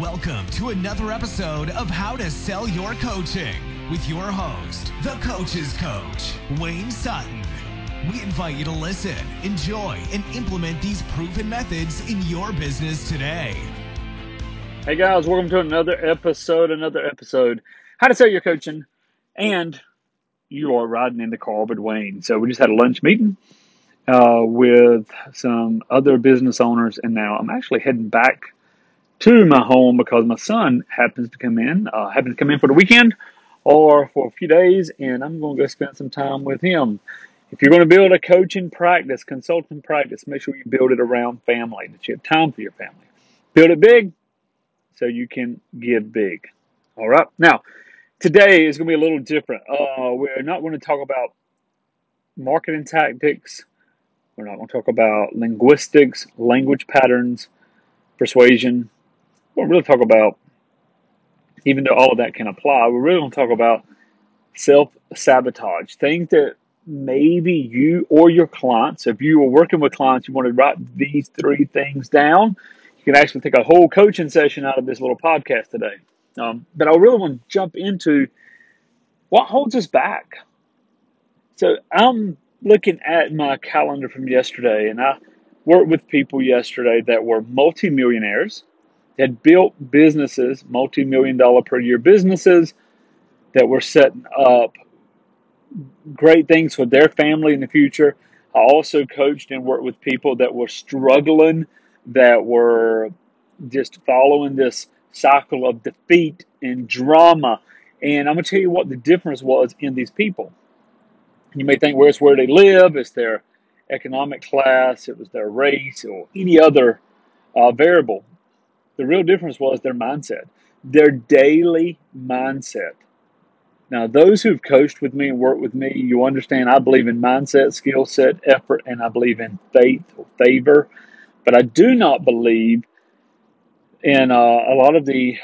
Welcome to another episode of How to Sell Your Coaching with your host, the Coach's Coach, Wayne Sutton. We invite you to listen, enjoy, and implement these proven methods in your business today. Hey guys, welcome to another episode, another episode. How to sell your coaching, and you are riding in the car with Wayne. So we just had a lunch meeting uh, with some other business owners, and now I'm actually heading back to my home because my son happens to come in, uh, happens to come in for the weekend or for a few days, and I'm going to go spend some time with him. If you're going to build a coaching practice, consulting practice, make sure you build it around family, that you have time for your family. Build it big so you can give big. All right. Now, today is going to be a little different. Uh, we're not going to talk about marketing tactics. We're not going to talk about linguistics, language patterns, persuasion. We'll really talk about, even though all of that can apply, we're really going to talk about self sabotage, things that maybe you or your clients, if you are working with clients, you want to write these three things down. You can actually take a whole coaching session out of this little podcast today. Um, but I really want to jump into what holds us back. So I'm looking at my calendar from yesterday, and I worked with people yesterday that were multimillionaires, had built businesses, multi-million dollar per year businesses that were setting up great things for their family in the future. I also coached and worked with people that were struggling, that were just following this cycle of defeat and drama. And I'm going to tell you what the difference was in these people. You may think, well, it's where they live, it's their economic class, it was their race, or any other uh, variable. The real difference was their mindset, their daily mindset. Now, those who've coached with me and worked with me, you understand I believe in mindset, skill set, effort, and I believe in faith or favor. But I do not believe in uh, a lot of the,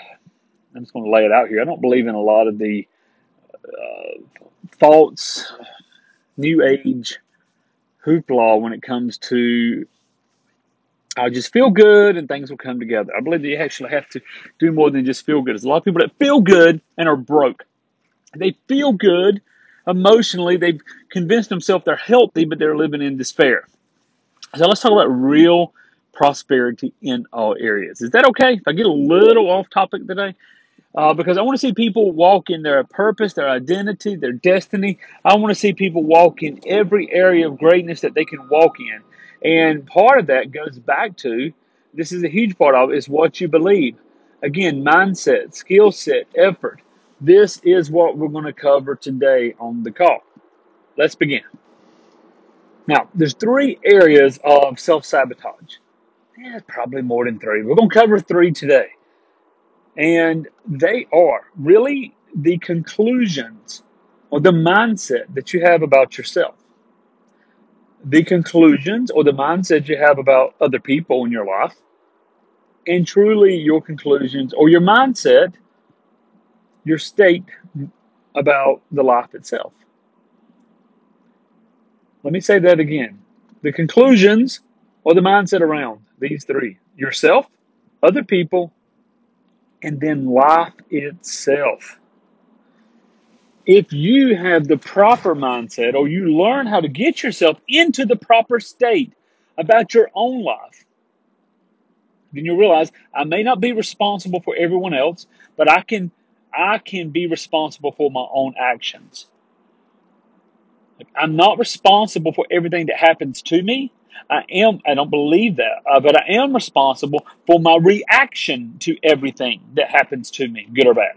I'm just going to lay it out here. I don't believe in a lot of the uh, false new age hoopla when it comes to I just feel good and things will come together. I believe that you actually have to do more than just feel good. There's a lot of people that feel good and are broke. They feel good emotionally. They've convinced themselves they're healthy, but they're living in despair. So let's talk about real prosperity in all areas. Is that okay if I get a little off topic today? Uh, because I want to see people walk in their purpose, their identity, their destiny. I want to see people walk in every area of greatness that they can walk in. And part of that goes back to this is a huge part of it is what you believe. Again, mindset, skill set, effort. This is what we're going to cover today on the call. Let's begin. Now, there's three areas of self sabotage. Yeah, probably more than three. We're going to cover three today. And they are really the conclusions or the mindset that you have about yourself. The conclusions or the mindset you have about other people in your life. And truly your conclusions or your mindset, your state about the life itself. Let me say that again. The conclusions or the mindset around these three yourself, other people, and then life itself. If you have the proper mindset or you learn how to get yourself into the proper state about your own life, then you'll realize I may not be responsible for everyone else, but I can I can be responsible for my own actions. I'm not responsible for everything that happens to me. I am, I don't believe that, uh, but I am responsible for my reaction to everything that happens to me, good or bad.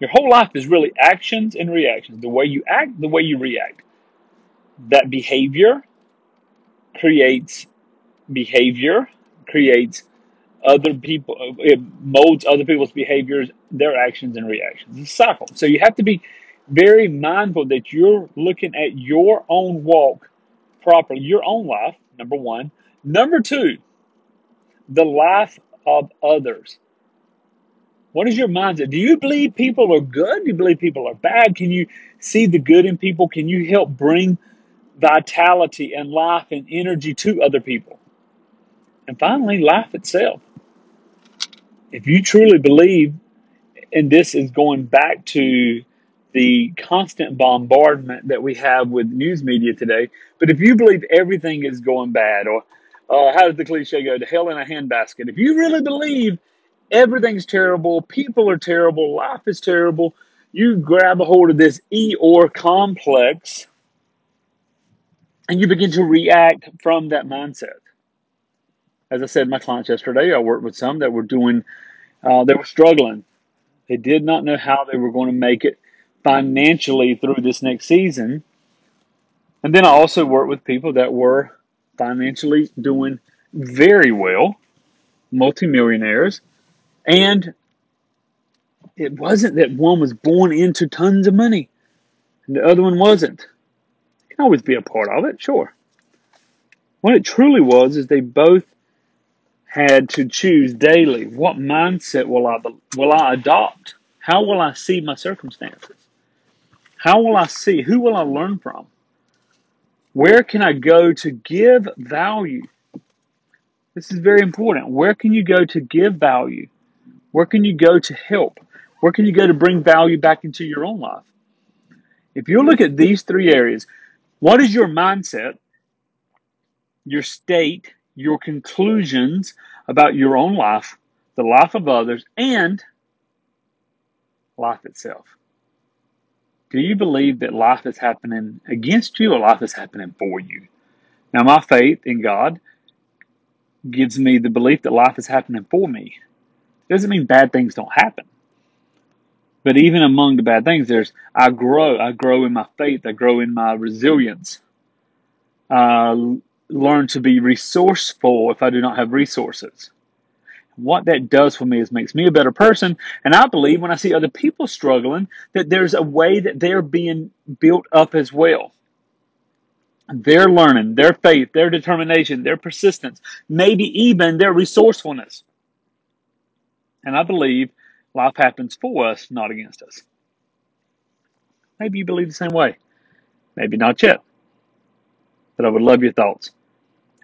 Your whole life is really actions and reactions. The way you act, the way you react. That behavior creates behavior, creates other people, uh, it molds other people's behaviors, their actions and reactions. It's a cycle. So you have to be very mindful that you're looking at your own walk properly, your own life, number one. Number two, the life of others. What is your mindset? Do you believe people are good? Do you believe people are bad? Can you see the good in people? Can you help bring vitality and life and energy to other people? And finally, life itself. if you truly believe, and this is going back to the constant bombardment that we have with news media today, but if you believe everything is going bad, or uh, how does the cliche go, to hell in a handbasket, if you really believe everything's terrible, people are terrible, life is terrible, you grab a hold of this Eeyore complex and you begin to react from that mindset. As I said, my clients yesterday, I worked with some that were doing, uh, they were struggling. They did not know how they were going to make it financially through this next season. And then I also worked with people that were financially doing very well, multimillionaires, and it wasn't that one was born into tons of money and the other one wasn't. It can always be a part of it, sure. What it truly was is they both had to choose daily what mindset will I will I adopt? How will I see my circumstances? How will I see? Who will I learn from? Where can I go to give value? This is very important. Where can you go to give value? Where can you go to help? Where can you go to bring value back into your own life? If you look at these three areas, what is your mindset, your state, your conclusions about your own life, the life of others, and life itself? Do you believe that life is happening against you or life is happening for you? Now, my faith in God gives me the belief that life is happening for me. Doesn't mean bad things don't happen. But even among the bad things, there's I grow. I grow in my faith. I grow in my resilience. I learn to be resourceful if I do not have resources. What that does for me is makes me a better person. And I believe when I see other people struggling, that there's a way that they're being built up as well. Their learning, their faith, their determination, their persistence, maybe even their resourcefulness. And I believe life happens for us, not against us. Maybe you believe the same way. Maybe not yet. But I would love your thoughts.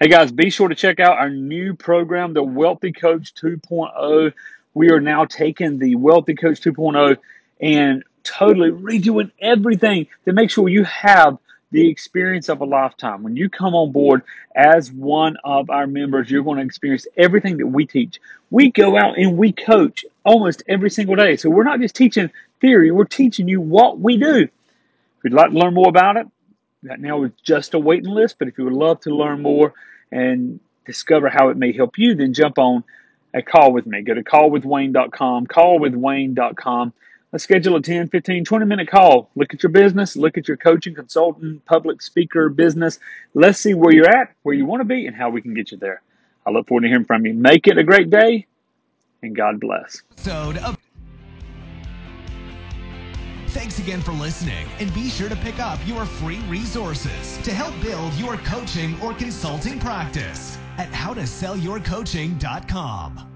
Hey guys, be sure to check out our new program, the Wealthy Coach 2.0. We are now taking the Wealthy Coach 2.0 and totally redoing everything to make sure you have the experience of a lifetime. When you come on board as one of our members, you're going to experience everything that we teach. We go out and we coach almost every single day. So we're not just teaching theory, we're teaching you what we do. If you'd like to learn more about it, Right now it's just a waiting list, but if you would love to learn more and discover how it may help you, then jump on a call with me. Go to callwithwayne.com, callwithwayne.com. Let's schedule a 10, 15, 20 minute call. Look at your business, look at your coaching, consultant, public speaker business. Let's see where you're at, where you want to be, and how we can get you there. I look forward to hearing from you. Make it a great day, and God bless. Thanks again for listening, and be sure to pick up your free resources to help build your coaching or consulting practice at howtosellyourcoaching.com.